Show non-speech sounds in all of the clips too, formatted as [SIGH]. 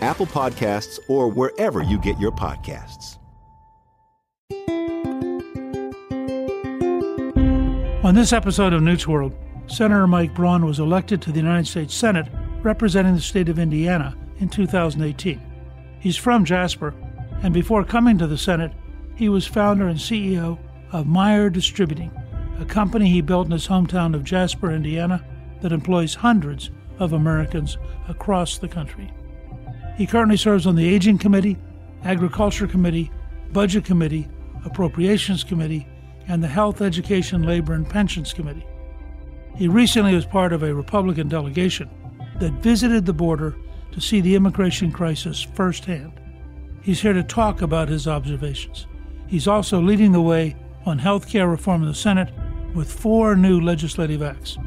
Apple Podcasts, or wherever you get your podcasts. On this episode of Newt's World, Senator Mike Braun was elected to the United States Senate representing the state of Indiana in 2018. He's from Jasper, and before coming to the Senate, he was founder and CEO of Meyer Distributing, a company he built in his hometown of Jasper, Indiana, that employs hundreds of Americans across the country. He currently serves on the Aging Committee, Agriculture Committee, Budget Committee, Appropriations Committee, and the Health, Education, Labor, and Pensions Committee. He recently was part of a Republican delegation that visited the border to see the immigration crisis firsthand. He's here to talk about his observations. He's also leading the way on health care reform in the Senate with four new legislative acts.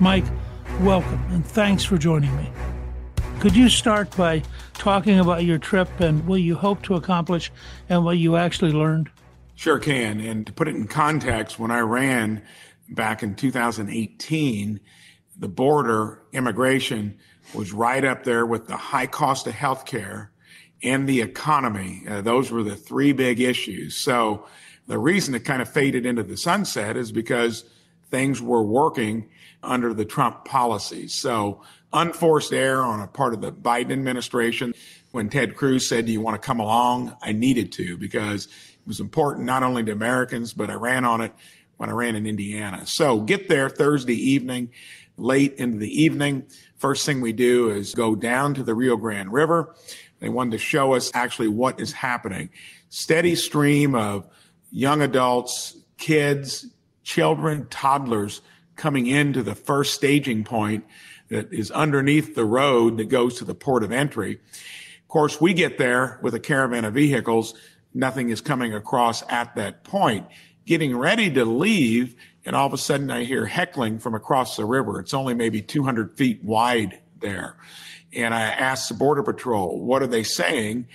Mike, welcome and thanks for joining me. Could you start by talking about your trip and what you hope to accomplish and what you actually learned? Sure can. And to put it in context, when I ran back in 2018, the border immigration was right up there with the high cost of healthcare and the economy. Uh, those were the three big issues. So the reason it kind of faded into the sunset is because things were working under the Trump policies. So unforced error on a part of the Biden administration. When Ted Cruz said, do you want to come along? I needed to because it was important not only to Americans, but I ran on it when I ran in Indiana. So get there Thursday evening, late into the evening. First thing we do is go down to the Rio Grande River. They wanted to show us actually what is happening. Steady stream of young adults, kids, children, toddlers coming into the first staging point that is underneath the road that goes to the port of entry. Of course, we get there with a caravan of vehicles. Nothing is coming across at that point. Getting ready to leave, and all of a sudden I hear heckling from across the river. It's only maybe 200 feet wide there. And I asked the Border Patrol, what are they saying?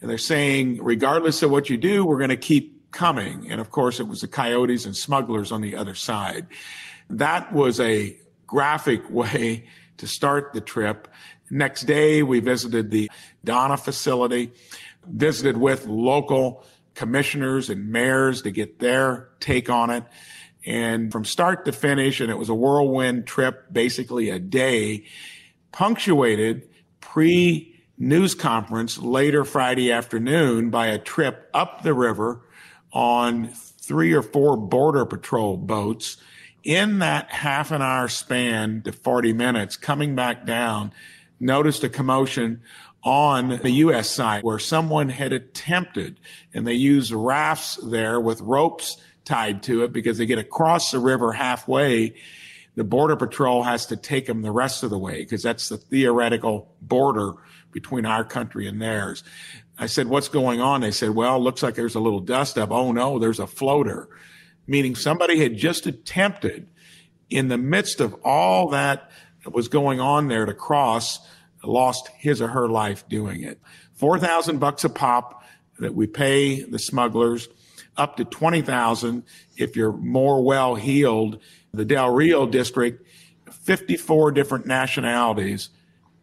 And they're saying, regardless of what you do, we're going to keep coming. And of course, it was the coyotes and smugglers on the other side. That was a graphic way to start the trip. Next day, we visited the Donna facility, visited with local commissioners and mayors to get their take on it. And from start to finish, and it was a whirlwind trip, basically a day, punctuated pre news conference later Friday afternoon by a trip up the river on three or four border patrol boats. In that half an hour span to 40 minutes, coming back down, noticed a commotion on the U.S. side where someone had attempted, and they use rafts there with ropes tied to it because they get across the river halfway. The border patrol has to take them the rest of the way because that's the theoretical border between our country and theirs. I said, what's going on? They said, well, looks like there's a little dust up. Oh no, there's a floater, meaning somebody had just attempted in the midst of all that was going on there to cross, lost his or her life doing it. 4,000 bucks a pop that we pay the smugglers up to 20,000 if you're more well heeled. The Del Rio district, 54 different nationalities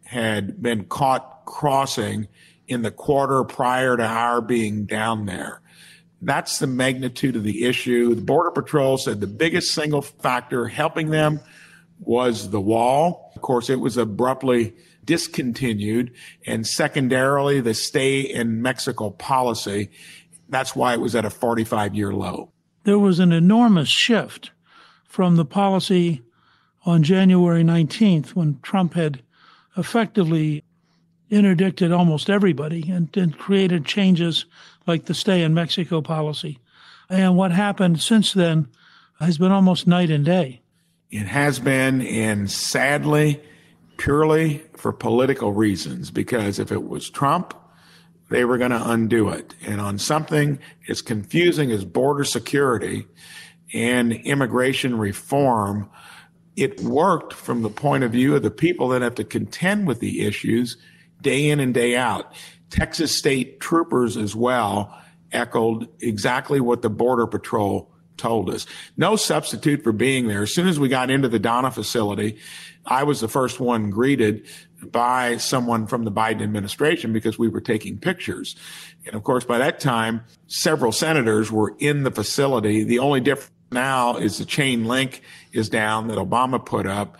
had been caught crossing in the quarter prior to our being down there. That's the magnitude of the issue. The Border Patrol said the biggest single factor helping them was the wall. Of course, it was abruptly discontinued. And secondarily, the stay in Mexico policy. That's why it was at a 45 year low. There was an enormous shift from the policy on January 19th when Trump had effectively interdicted almost everybody and, and created changes like the stay in Mexico policy. And what happened since then has been almost night and day. It has been, and sadly, purely for political reasons, because if it was Trump, they were going to undo it. And on something as confusing as border security and immigration reform, it worked from the point of view of the people that have to contend with the issues day in and day out. Texas state troopers as well echoed exactly what the border patrol told us. No substitute for being there. As soon as we got into the Donna facility, I was the first one greeted by someone from the Biden administration because we were taking pictures. And of course, by that time, several senators were in the facility. The only difference now is the chain link is down that Obama put up,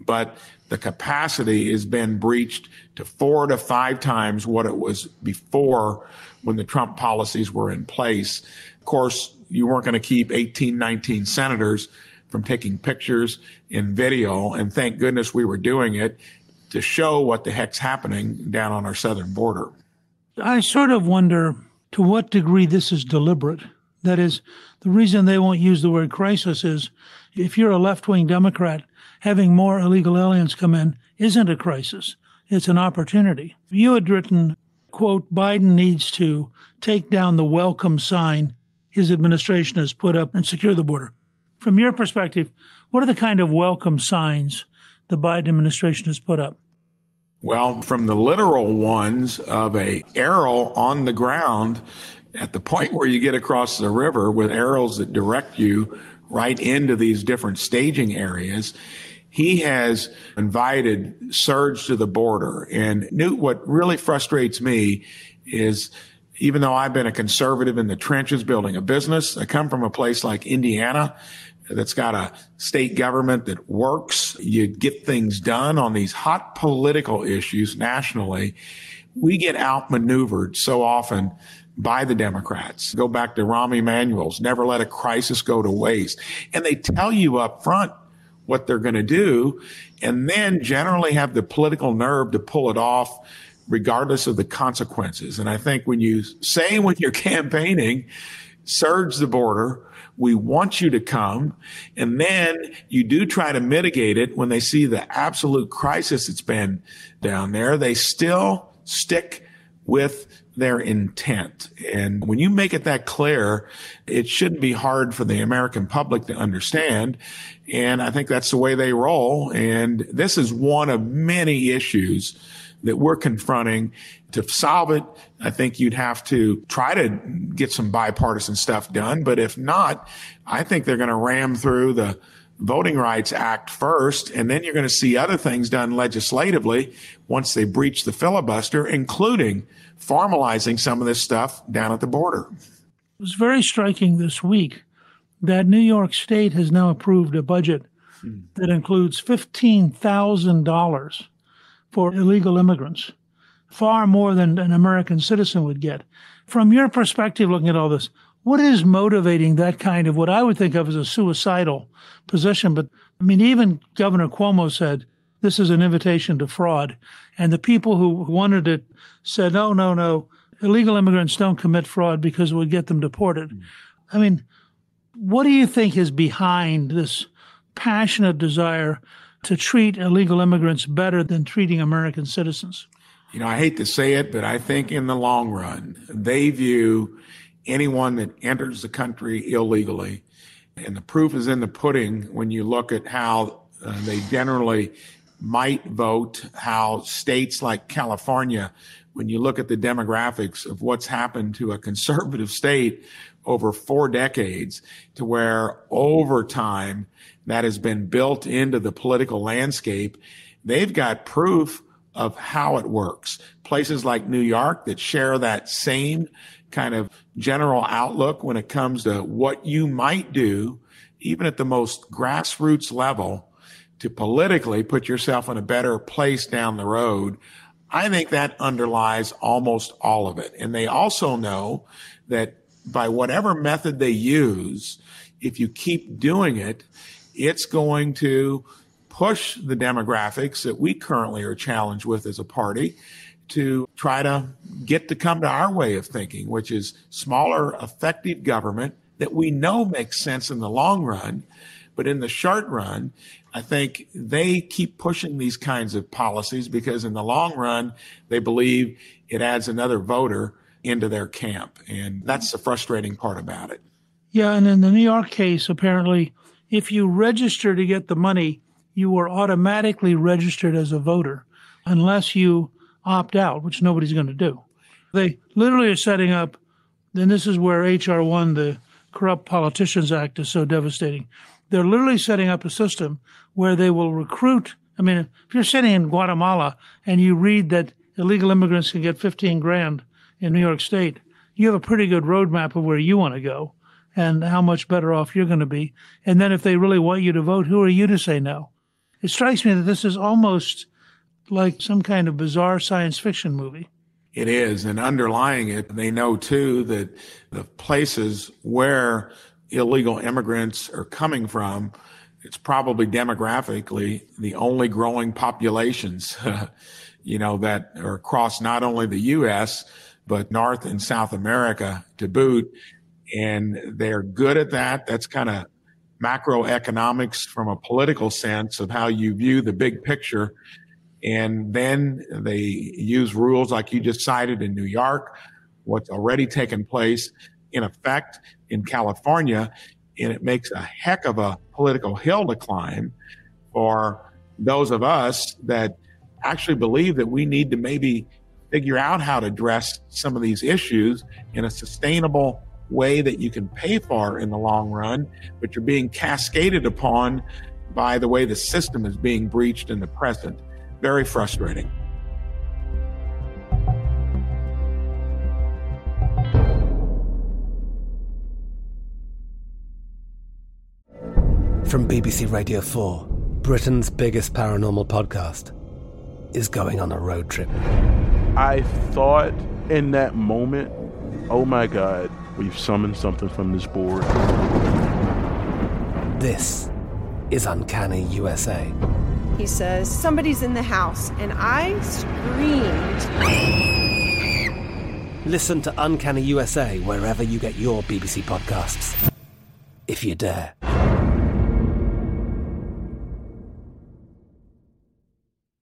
but the capacity has been breached to four to five times what it was before when the Trump policies were in place. Of course, you weren't going to keep 18, 19 senators from taking pictures and video. And thank goodness we were doing it to show what the heck's happening down on our southern border. I sort of wonder to what degree this is deliberate. That is, the reason they won't use the word crisis is if you're a left wing Democrat, having more illegal aliens come in isn't a crisis. It's an opportunity. You had written, quote, Biden needs to take down the welcome sign his administration has put up and secure the border. From your perspective, what are the kind of welcome signs the Biden administration has put up? Well, from the literal ones of a arrow on the ground at the point where you get across the river with arrows that direct you right into these different staging areas. He has invited surge to the border. And Newt, what really frustrates me is even though I've been a conservative in the trenches building a business, I come from a place like Indiana that's got a state government that works. You get things done on these hot political issues nationally. We get outmaneuvered so often by the Democrats. Go back to Rahm Emanuel's never let a crisis go to waste. And they tell you up front what they're going to do and then generally have the political nerve to pull it off regardless of the consequences. And I think when you say when you're [LAUGHS] campaigning, surge the border, we want you to come. And then you do try to mitigate it when they see the absolute crisis that's been down there. They still stick with their intent. And when you make it that clear, it shouldn't be hard for the American public to understand. And I think that's the way they roll. And this is one of many issues that we're confronting. To solve it, I think you'd have to try to get some bipartisan stuff done. But if not, I think they're going to ram through the Voting Rights Act first, and then you're going to see other things done legislatively once they breach the filibuster, including formalizing some of this stuff down at the border. It was very striking this week that New York State has now approved a budget that includes $15,000 for illegal immigrants, far more than an American citizen would get. From your perspective, looking at all this, what is motivating that kind of what I would think of as a suicidal position? But I mean, even Governor Cuomo said this is an invitation to fraud. And the people who wanted it said, no, no, no, illegal immigrants don't commit fraud because it would get them deported. I mean, what do you think is behind this passionate desire to treat illegal immigrants better than treating American citizens? You know, I hate to say it, but I think in the long run, they view anyone that enters the country illegally, and the proof is in the pudding when you look at how uh, they generally might vote, how states like California, when you look at the demographics of what's happened to a conservative state over four decades, to where over time that has been built into the political landscape, they've got proof of how it works. Places like New York that share that same kind of general outlook when it comes to what you might do, even at the most grassroots level to politically put yourself in a better place down the road. I think that underlies almost all of it. And they also know that by whatever method they use, if you keep doing it, it's going to push the demographics that we currently are challenged with as a party to try to get to come to our way of thinking, which is smaller, effective government that we know makes sense in the long run. But in the short run, I think they keep pushing these kinds of policies because in the long run, they believe it adds another voter into their camp. And that's the frustrating part about it. Yeah. And in the New York case, apparently, if you register to get the money, you are automatically registered as a voter unless you opt out, which nobody's going to do. They literally are setting up, and this is where H.R. 1, the Corrupt Politicians Act, is so devastating. They're literally setting up a system where they will recruit. I mean, if you're sitting in Guatemala and you read that illegal immigrants can get 15 grand in New York State, you have a pretty good roadmap of where you want to go and how much better off you're going to be. And then if they really want you to vote, who are you to say no? It strikes me that this is almost like some kind of bizarre science fiction movie. It is. And underlying it, they know too that the places where illegal immigrants are coming from, it's probably demographically the only growing populations, [LAUGHS] you know, that are across not only the U.S., but North and South America to boot. And they're good at that. That's kind of macroeconomics from a political sense of how you view the big picture. And then they use rules like you just cited in New York, what's already taken place in effect in California, and it makes a heck of a political hill to climb for those of us that actually believe that we need to maybe figure out how to address some of these issues in a sustainable way that you can pay for in the long run, but you're being cascaded upon by the way the system is being breached in the present. Very frustrating. From BBC Radio 4, Britain's biggest paranormal podcast is going on a road trip. I thought in that moment, oh my God, we've summoned something from this board. This is Uncanny USA. He says, Somebody's in the house, and I screamed. Listen to Uncanny USA wherever you get your BBC podcasts, if you dare.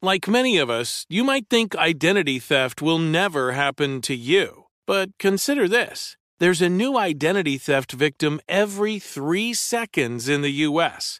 Like many of us, you might think identity theft will never happen to you. But consider this there's a new identity theft victim every three seconds in the U.S.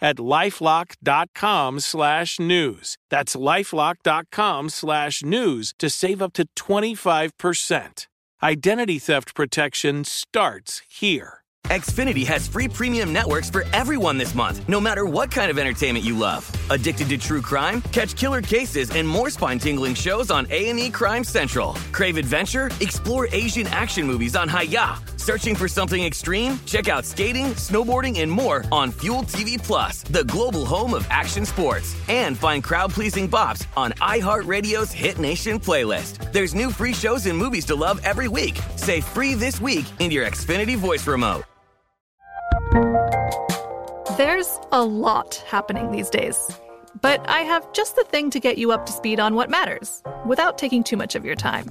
at lifelock.com slash news. That's lifelock.com slash news to save up to 25%. Identity theft protection starts here. Xfinity has free premium networks for everyone this month, no matter what kind of entertainment you love. Addicted to true crime? Catch killer cases and more spine-tingling shows on A&E Crime Central. Crave adventure? Explore Asian action movies on Hi-YAH. Searching for something extreme? Check out skating, snowboarding, and more on Fuel TV Plus, the global home of action sports. And find crowd-pleasing bops on iHeartRadio's Hit Nation playlist. There's new free shows and movies to love every week. Say free this week in your Xfinity voice remote. There's a lot happening these days. But I have just the thing to get you up to speed on what matters without taking too much of your time.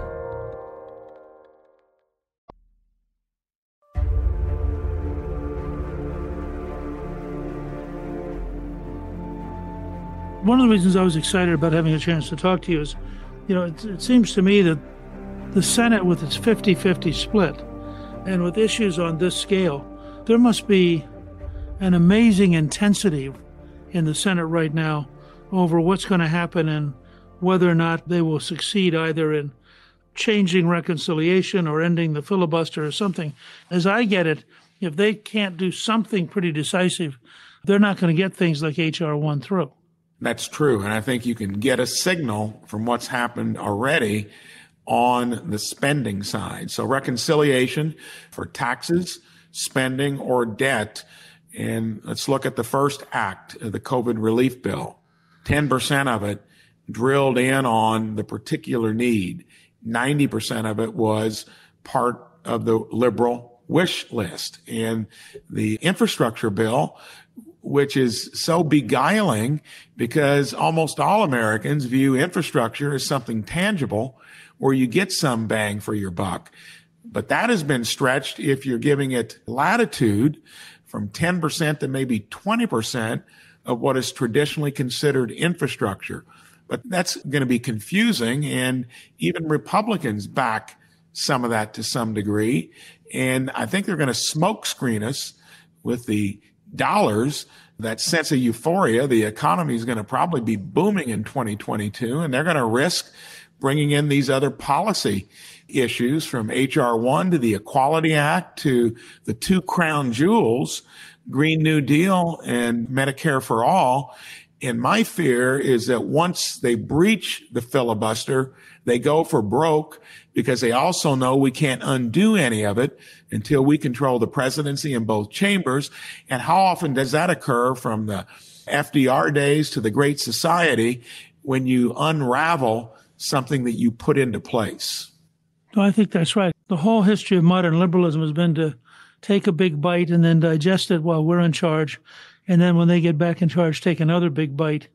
One of the reasons I was excited about having a chance to talk to you is, you know, it, it seems to me that the Senate, with its 50 50 split, and with issues on this scale, there must be an amazing intensity in the Senate right now over what's going to happen and whether or not they will succeed either in changing reconciliation or ending the filibuster or something. As I get it, if they can't do something pretty decisive, they're not going to get things like H.R. 1 through. That's true. And I think you can get a signal from what's happened already on the spending side. So reconciliation for taxes, spending, or debt. And let's look at the first act of the COVID relief bill. 10% of it drilled in on the particular need. 90% of it was part of the liberal wish list. And the infrastructure bill which is so beguiling because almost all Americans view infrastructure as something tangible where you get some bang for your buck. But that has been stretched if you're giving it latitude from 10% to maybe 20% of what is traditionally considered infrastructure. But that's going to be confusing. And even Republicans back some of that to some degree. And I think they're going to smokescreen us with the dollars, that sense of euphoria, the economy is going to probably be booming in 2022, and they're going to risk bringing in these other policy issues from HR 1 to the Equality Act to the two crown jewels, Green New Deal and Medicare for All. And my fear is that once they breach the filibuster, they go for broke because they also know we can't undo any of it until we control the presidency in both chambers. And how often does that occur from the FDR days to the Great Society when you unravel something that you put into place? No, I think that's right. The whole history of modern liberalism has been to take a big bite and then digest it while we're in charge. And then when they get back in charge, take another big bite.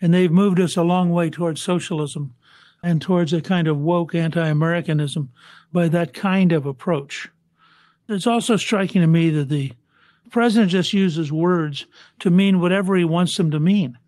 And they've moved us a long way towards socialism and towards a kind of woke anti Americanism by that kind of approach. It's also striking to me that the president just uses words to mean whatever he wants them to mean.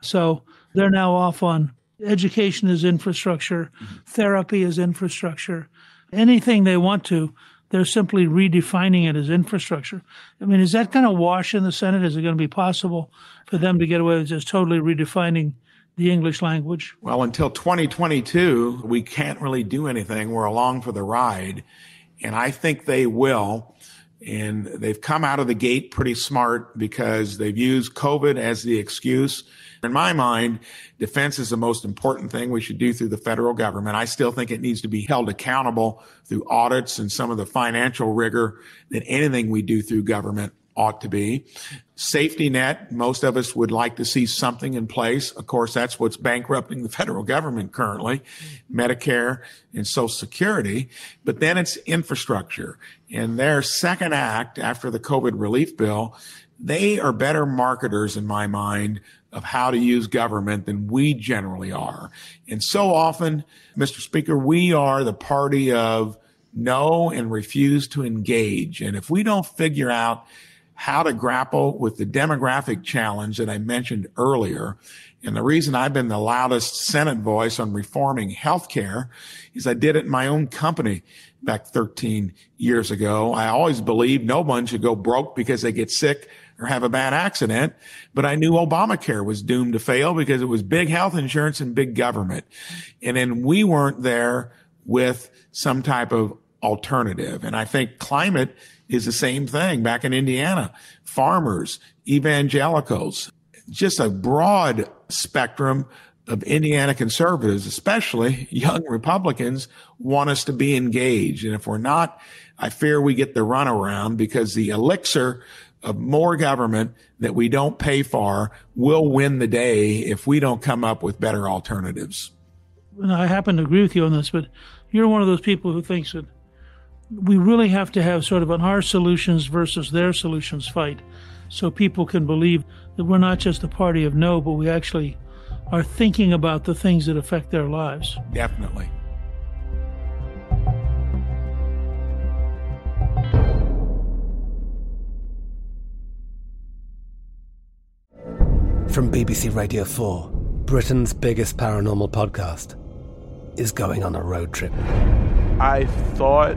So they're now off on education as infrastructure, therapy as infrastructure, anything they want to. They're simply redefining it as infrastructure. I mean, is that going to wash in the Senate? Is it going to be possible for them to get away with just totally redefining the English language? Well, until 2022, we can't really do anything. We're along for the ride. And I think they will. And they've come out of the gate pretty smart because they've used COVID as the excuse. In my mind, defense is the most important thing we should do through the federal government. I still think it needs to be held accountable through audits and some of the financial rigor than anything we do through government. Ought to be. Safety net, most of us would like to see something in place. Of course, that's what's bankrupting the federal government currently, Medicare and Social Security. But then it's infrastructure. And their second act after the COVID relief bill, they are better marketers in my mind of how to use government than we generally are. And so often, Mr. Speaker, we are the party of no and refuse to engage. And if we don't figure out how to grapple with the demographic challenge that I mentioned earlier. And the reason I've been the loudest Senate voice on reforming healthcare is I did it in my own company back 13 years ago. I always believed no one should go broke because they get sick or have a bad accident. But I knew Obamacare was doomed to fail because it was big health insurance and big government. And then we weren't there with some type of alternative. And I think climate is the same thing back in Indiana. Farmers, evangelicals, just a broad spectrum of Indiana conservatives, especially young Republicans, want us to be engaged. And if we're not, I fear we get the runaround because the elixir of more government that we don't pay for will win the day if we don't come up with better alternatives. I happen to agree with you on this, but you're one of those people who thinks that we really have to have sort of an our solutions versus their solutions fight so people can believe that we're not just a party of no, but we actually are thinking about the things that affect their lives. Definitely. From BBC Radio 4, Britain's biggest paranormal podcast is going on a road trip. I thought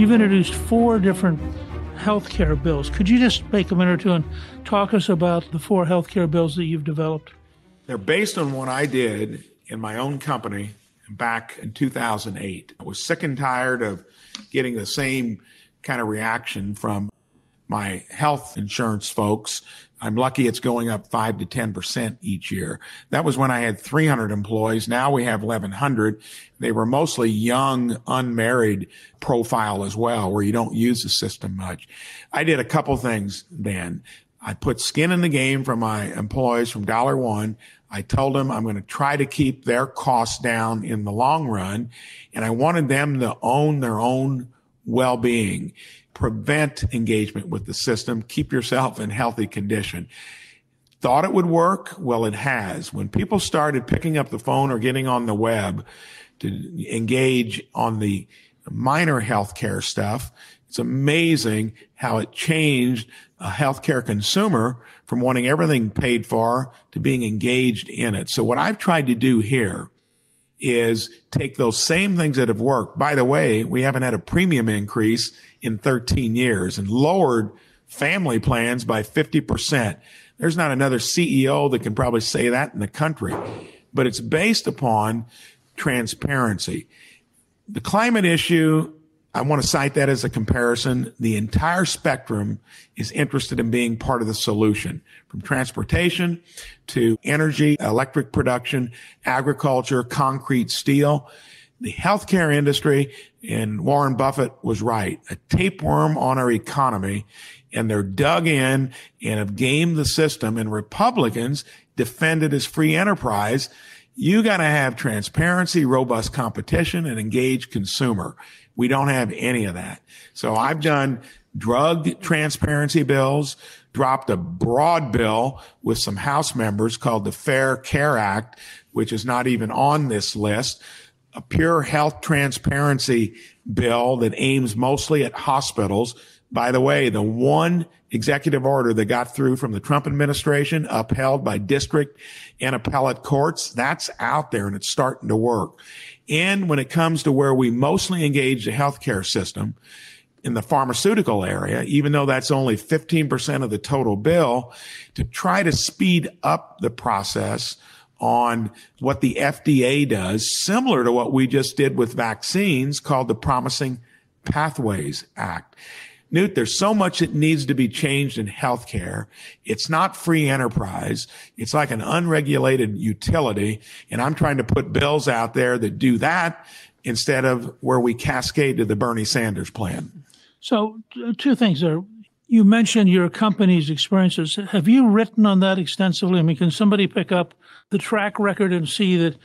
You've introduced four different health care bills. Could you just take a minute or two and talk us about the four health care bills that you've developed? They're based on what I did in my own company back in 2008. I was sick and tired of getting the same kind of reaction from my health insurance folks. I'm lucky it's going up five to 10% each year. That was when I had 300 employees. Now we have 1100. They were mostly young, unmarried profile as well, where you don't use the system much. I did a couple things then. I put skin in the game for my employees from dollar one. I told them I'm going to try to keep their costs down in the long run. And I wanted them to own their own well-being, prevent engagement with the system, keep yourself in healthy condition. Thought it would work? Well, it has. When people started picking up the phone or getting on the web to engage on the minor healthcare stuff, it's amazing how it changed a healthcare consumer from wanting everything paid for to being engaged in it. So what I've tried to do here is take those same things that have worked. By the way, we haven't had a premium increase in 13 years and lowered family plans by 50%. There's not another CEO that can probably say that in the country, but it's based upon transparency. The climate issue I want to cite that as a comparison. The entire spectrum is interested in being part of the solution from transportation to energy, electric production, agriculture, concrete, steel. The healthcare industry and Warren Buffett was right. A tapeworm on our economy and they're dug in and have gamed the system and Republicans defend it as free enterprise. You got to have transparency, robust competition and engaged consumer. We don't have any of that. So I've done drug transparency bills, dropped a broad bill with some House members called the Fair Care Act, which is not even on this list, a pure health transparency bill that aims mostly at hospitals. By the way, the one executive order that got through from the Trump administration, upheld by district and appellate courts, that's out there and it's starting to work. And when it comes to where we mostly engage the healthcare system in the pharmaceutical area, even though that's only 15% of the total bill, to try to speed up the process on what the FDA does, similar to what we just did with vaccines called the Promising Pathways Act. Newt, there's so much that needs to be changed in healthcare. It's not free enterprise. It's like an unregulated utility. And I'm trying to put bills out there that do that instead of where we cascade to the Bernie Sanders plan. So, two things there. You mentioned your company's experiences. Have you written on that extensively? I mean, can somebody pick up the track record and see that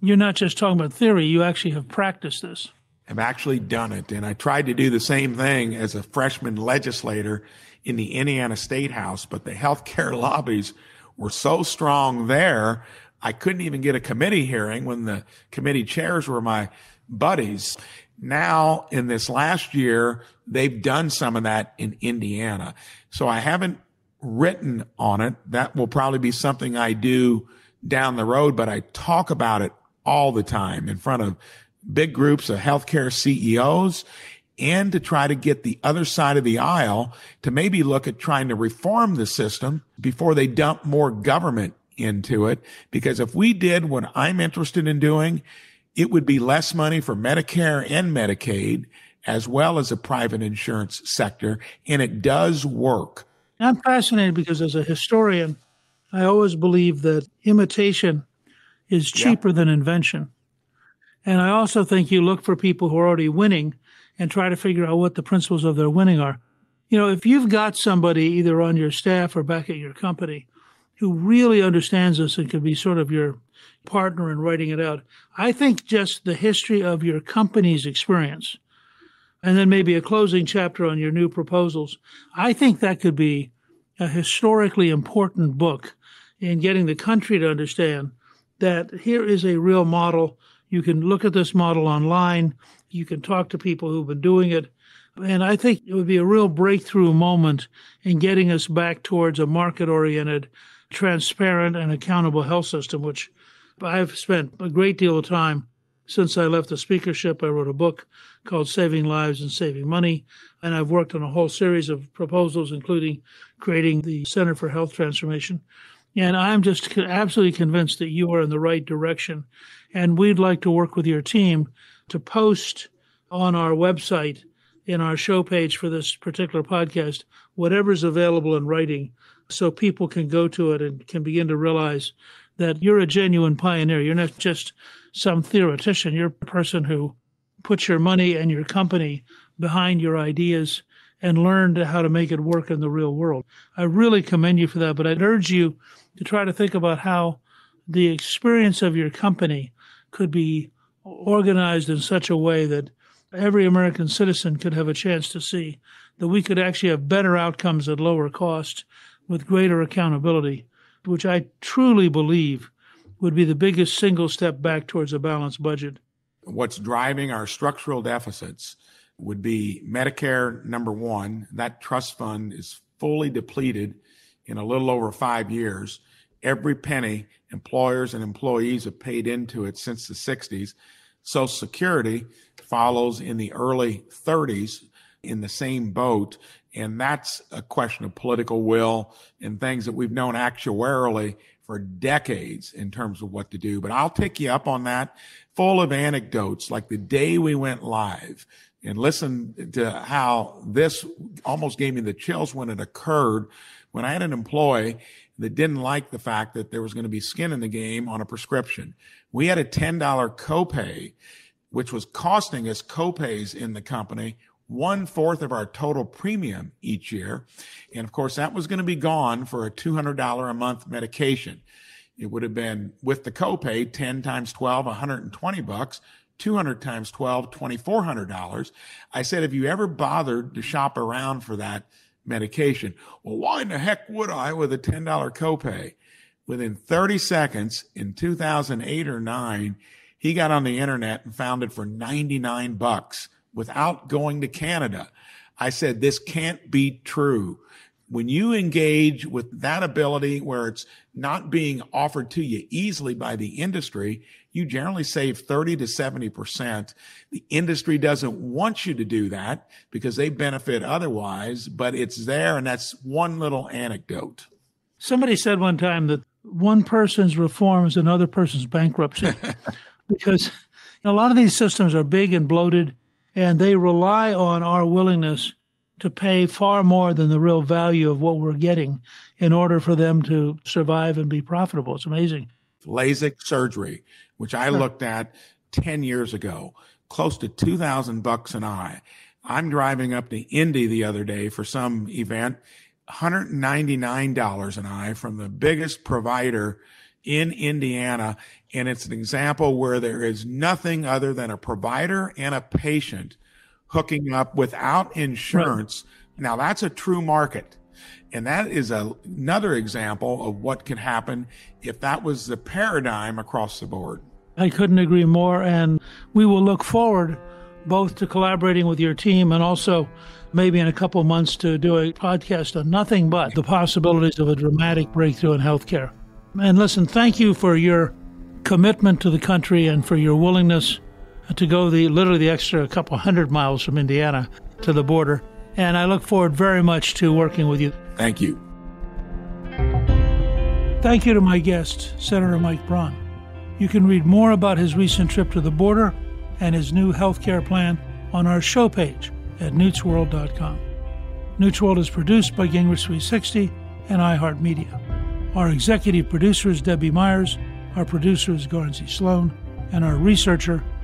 you're not just talking about theory, you actually have practiced this? Have actually done it. And I tried to do the same thing as a freshman legislator in the Indiana State House, but the healthcare [LAUGHS] lobbies were so strong there, I couldn't even get a committee hearing when the committee chairs were my buddies. Now, in this last year, they've done some of that in Indiana. So I haven't written on it. That will probably be something I do down the road, but I talk about it all the time in front of big groups of healthcare CEOs and to try to get the other side of the aisle to maybe look at trying to reform the system before they dump more government into it. Because if we did what I'm interested in doing, it would be less money for Medicare and Medicaid as well as a private insurance sector. And it does work. I'm fascinated because as a historian, I always believe that imitation is cheaper yeah. than invention. And I also think you look for people who are already winning and try to figure out what the principles of their winning are. You know, if you've got somebody either on your staff or back at your company who really understands this and could be sort of your partner in writing it out, I think just the history of your company's experience and then maybe a closing chapter on your new proposals, I think that could be a historically important book in getting the country to understand that here is a real model you can look at this model online. You can talk to people who've been doing it. And I think it would be a real breakthrough moment in getting us back towards a market oriented, transparent, and accountable health system, which I've spent a great deal of time since I left the speakership. I wrote a book called Saving Lives and Saving Money. And I've worked on a whole series of proposals, including creating the Center for Health Transformation. And I'm just absolutely convinced that you are in the right direction. And we'd like to work with your team to post on our website in our show page for this particular podcast whatever's available in writing so people can go to it and can begin to realize that you're a genuine pioneer. You're not just some theoretician, you're a person who puts your money and your company behind your ideas and learned how to make it work in the real world. I really commend you for that, but I'd urge you to try to think about how the experience of your company could be organized in such a way that every American citizen could have a chance to see that we could actually have better outcomes at lower cost with greater accountability, which I truly believe would be the biggest single step back towards a balanced budget. What's driving our structural deficits would be Medicare number one. That trust fund is fully depleted in a little over five years. Every penny employers and employees have paid into it since the 60s. Social Security follows in the early 30s in the same boat. And that's a question of political will and things that we've known actuarially for decades in terms of what to do. But I'll take you up on that full of anecdotes like the day we went live and listen to how this almost gave me the chills when it occurred when I had an employee that didn't like the fact that there was going to be skin in the game on a prescription. We had a $10 copay, which was costing us copays in the company one fourth of our total premium each year. And of course, that was going to be gone for a $200 a month medication. It would have been with the copay, 10 times 12, 120 bucks. 200 times 12, $2,400. I said, have you ever bothered to shop around for that medication? Well, why in the heck would I with a $10 copay? Within 30 seconds in 2008 or nine, he got on the internet and found it for 99 bucks without going to Canada. I said, this can't be true. When you engage with that ability where it's not being offered to you easily by the industry, you generally save 30 to 70%. The industry doesn't want you to do that because they benefit otherwise, but it's there. And that's one little anecdote. Somebody said one time that one person's reform is another person's bankruptcy [LAUGHS] because a lot of these systems are big and bloated and they rely on our willingness to pay far more than the real value of what we're getting in order for them to survive and be profitable. It's amazing. LASIK surgery, which I looked at 10 years ago, close to 2000 bucks an eye. I'm driving up to Indy the other day for some event, $199 an eye from the biggest provider in Indiana. And it's an example where there is nothing other than a provider and a patient hooking up without insurance. Right. Now that's a true market. And that is a, another example of what can happen if that was the paradigm across the board. I couldn't agree more. And we will look forward both to collaborating with your team and also maybe in a couple months to do a podcast on nothing but the possibilities of a dramatic breakthrough in healthcare. And listen, thank you for your commitment to the country and for your willingness to go the literally the extra couple hundred miles from Indiana to the border. And I look forward very much to working with you. Thank you. Thank you to my guest, Senator Mike Braun. You can read more about his recent trip to the border and his new health care plan on our show page at newtsworld.com. Newt's World is produced by Gingrich 360 and iHeartMedia. Our executive producer is Debbie Myers, our producer is Garnsey Sloan, and our researcher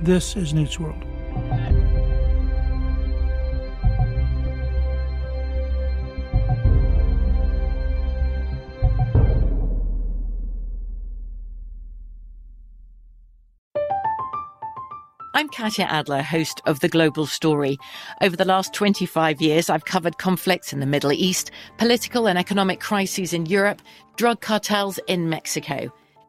This is Newt's World. I'm Katya Adler, host of The Global Story. Over the last 25 years, I've covered conflicts in the Middle East, political and economic crises in Europe, drug cartels in Mexico.